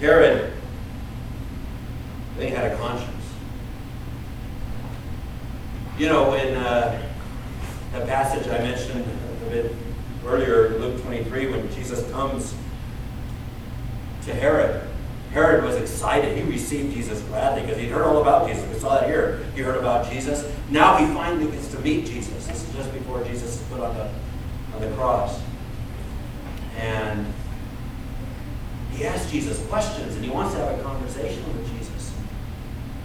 Herod, they had a conscience. You know, in uh, the passage I mentioned a bit earlier, Luke 23, when Jesus comes to Herod, Herod was excited. He received Jesus gladly because he'd heard all about Jesus. We saw that here. He heard about Jesus. Now he finally gets to meet Jesus. This is just before Jesus is put on the, on the cross. And he asks Jesus questions and he wants to have a conversation with Jesus.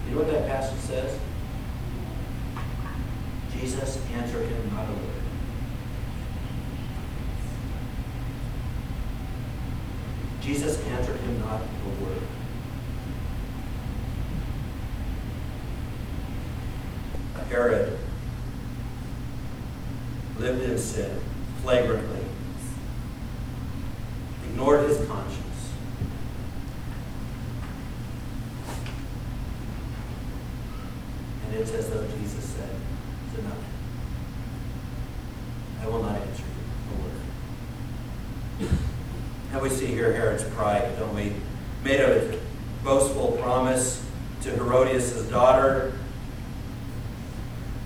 You know what that passage says? Jesus answered him not a word. Jesus answered him not a word. Herod lived in sin flagrantly, ignored his conscience. And it's as though Jesus said, It's enough. I will not answer you a word. And we see here Herod's pride, don't we? Made a boastful promise to Herodias' daughter.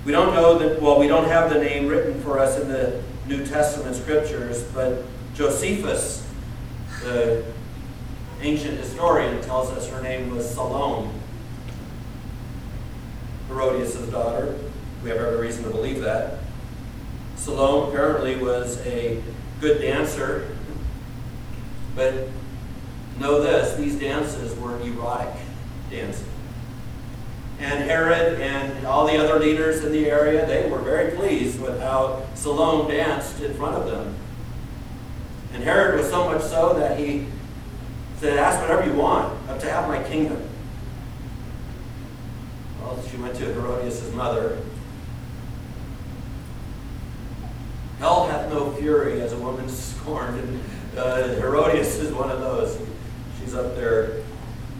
We don't know that, well, we don't have the name written for us in the New Testament scriptures, but Josephus, the ancient historian, tells us her name was Salome, Herodias' daughter. We have every reason to believe that. Salome apparently was a good dancer, but know this these dances were erotic dances. And Herod and all the other leaders in the area, they were very pleased with how Salome danced in front of them. And Herod was so much so that he said, Ask whatever you want, up to have my kingdom. She went to Herodias' mother. Hell hath no fury as a woman scorned. And uh, Herodias is one of those. She's up there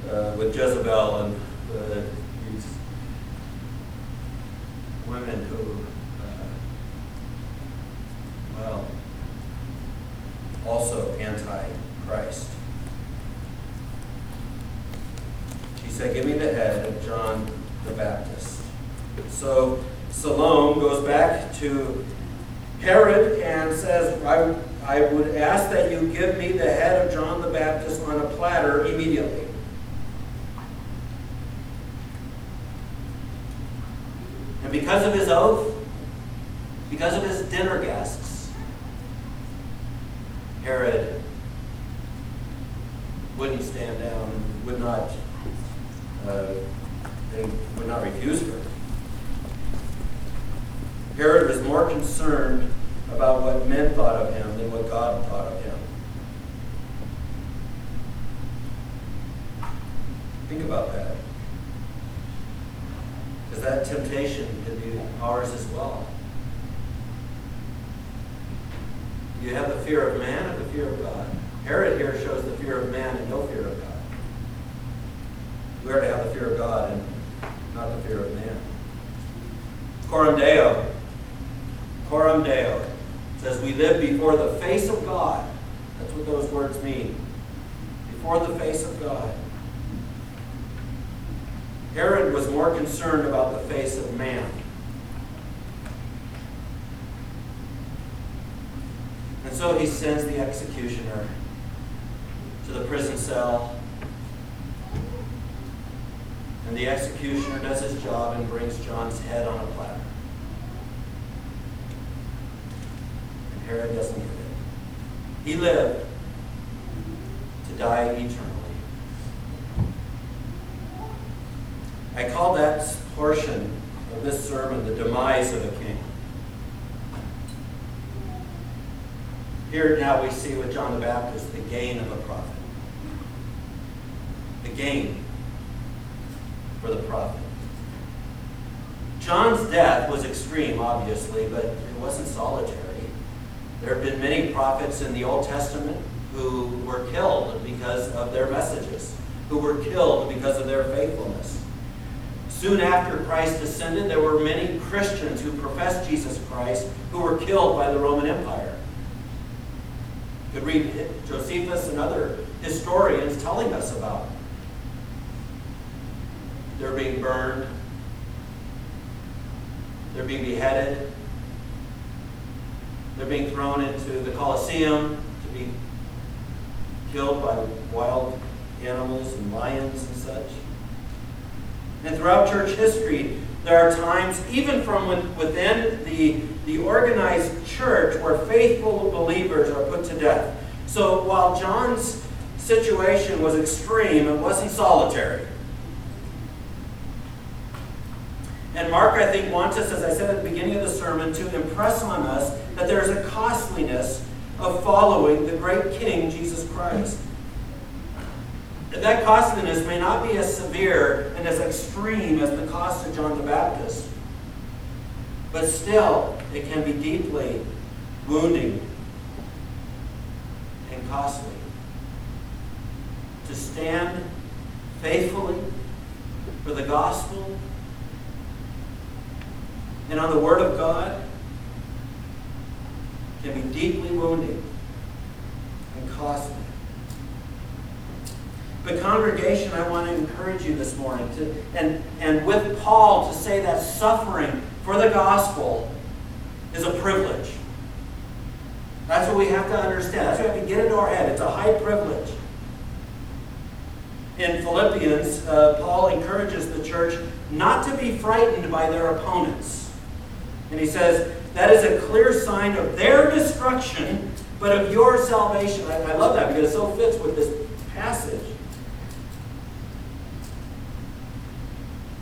uh, with Jezebel and uh, these women who, uh, well, also anti-Christ. She said, give me the head Baptist. So Salome goes back to Herod and says, I, I would ask that you give me the head of John the Baptist on a platter immediately. And because of his oath, because of his dinner guests, Herod wouldn't stand down would not, uh, would not refuse her. Herod was more concerned about what men thought of him than what God thought of him. Think about that. Because that temptation could be ours as well. You have the fear of man or the fear of God. Herod here shows the fear of man and no fear of God. We are to have the fear of God and not the fear of man. Coram Deo. Coram Deo says we live before the face of God. That's what those words mean. Before the face of God. Herod was more concerned about the face of man. And so he sends the executioner to the prison cell. And the executioner does his job and brings John's head on a platter. And Herod doesn't get it. He lived to die eternally. I call that portion of this sermon the demise of a king. Here now we see with John the Baptist the gain of a prophet. The gain for the prophet. John's death was extreme, obviously, but it wasn't solitary. There have been many prophets in the Old Testament who were killed because of their messages, who were killed because of their faithfulness. Soon after Christ ascended, there were many Christians who professed Jesus Christ who were killed by the Roman Empire. You could read Josephus and other historians telling us about. They're being burned. They're being beheaded. They're being thrown into the Colosseum to be killed by wild animals and lions and such. And throughout church history, there are times, even from within the, the organized church, where faithful believers are put to death. So while John's situation was extreme, it wasn't solitary. And Mark, I think, wants us, as I said at the beginning of the sermon, to impress on us that there is a costliness of following the great King, Jesus Christ. That costliness may not be as severe and as extreme as the cost of John the Baptist, but still, it can be deeply wounding and costly. To stand faithfully for the gospel and on the Word of God can be deeply wounding and costly. But congregation, I want to encourage you this morning to and, and with Paul to say that suffering for the gospel is a privilege. That's what we have to understand. That's what we have to get into our head. It's a high privilege. In Philippians, uh, Paul encourages the church not to be frightened by their opponents. And he says, that is a clear sign of their destruction, but of your salvation. I, I love that because it so fits with this passage.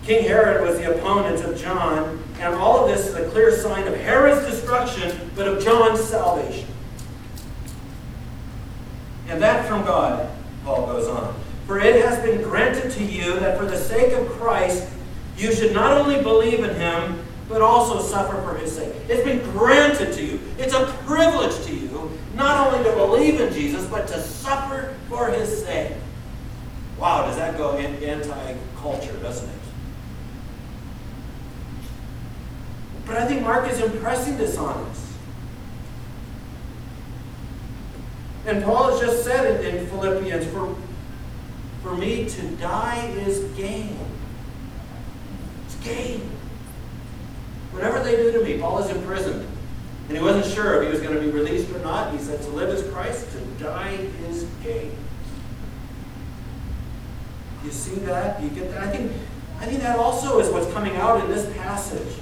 King Herod was the opponent of John, and all of this is a clear sign of Herod's destruction, but of John's salvation. And that from God, Paul goes on. For it has been granted to you that for the sake of Christ, you should not only believe in him, but also suffer for his sake. It's been granted to you. It's a privilege to you not only to believe in Jesus, but to suffer for his sake. Wow, does that go anti culture, doesn't it? But I think Mark is impressing this on us. And Paul has just said it in Philippians for, for me to die is gain. It's gain. Whatever they do to me, Paul is imprisoned. And he wasn't sure if he was going to be released or not. He said, To live is Christ, to die is gain. You see that? You get that? I think, I think that also is what's coming out in this passage.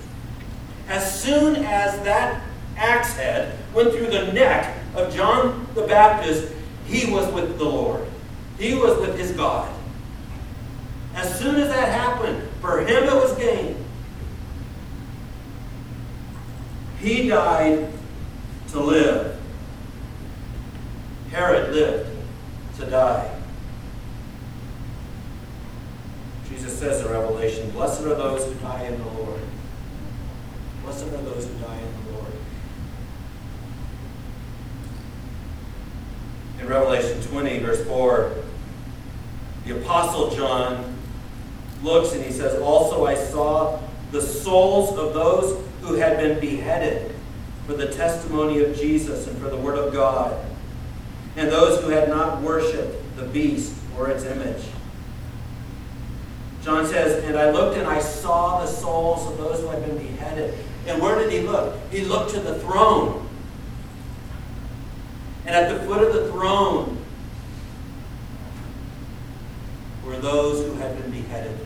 As soon as that axe head went through the neck of John the Baptist, he was with the Lord. He was with his God. As soon as that happened, for him it was gain. He died to live. Herod lived to die. Jesus says in Revelation, Blessed are those who die in the Lord. Blessed are those who die in the Lord. In Revelation 20, verse 4, the Apostle John looks and he says, Also I saw the souls of those who had been beheaded for the testimony of Jesus and for the Word of God, and those who had not worshipped the beast or its image. John says, And I looked and I saw the souls of those who had been beheaded. And where did he look? He looked to the throne. And at the foot of the throne were those who had been beheaded.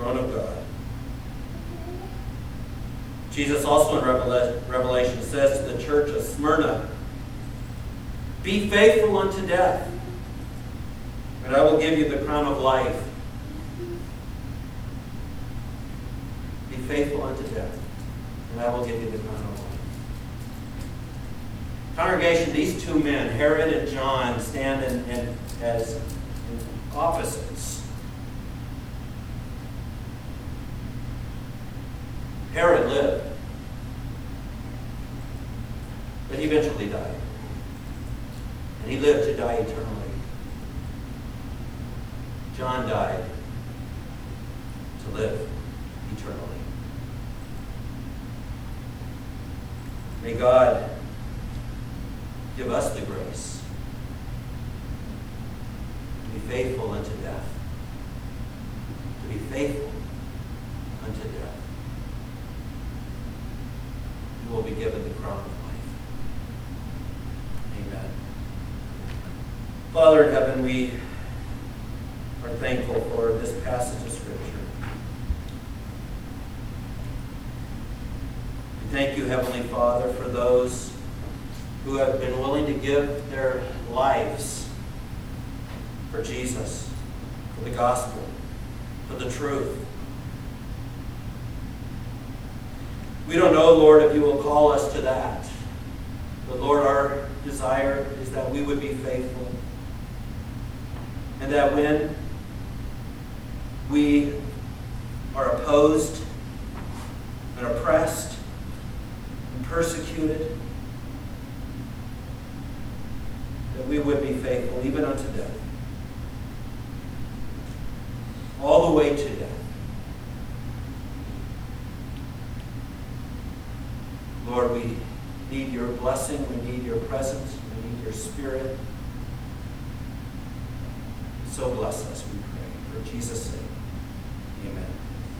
Throne of God. Jesus also in Revelation says to the church of Smyrna, Be faithful unto death, and I will give you the crown of life. Be faithful unto death, and I will give you the crown of life. Congregation, these two men, Herod and John, stand in, in as opposites. Herod lived, but he eventually died. And he lived to die eternally. John died to live eternally. May God give us the grace to be faithful unto death. To be faithful unto death. Will be given the crown of life. Amen. Father in heaven, we are thankful for this passage of Scripture. We thank you, Heavenly Father, for those who have been willing to give their lives for Jesus, for the gospel, for the truth. We don't know, Lord, if you will call us to that. But Lord, our desire is that we would be faithful. And that when we are opposed and oppressed and persecuted, that we would be faithful even unto death. All the way to death. Lord, we need your blessing. We need your presence. We need your spirit. So bless us, we pray. For Jesus' sake. Amen.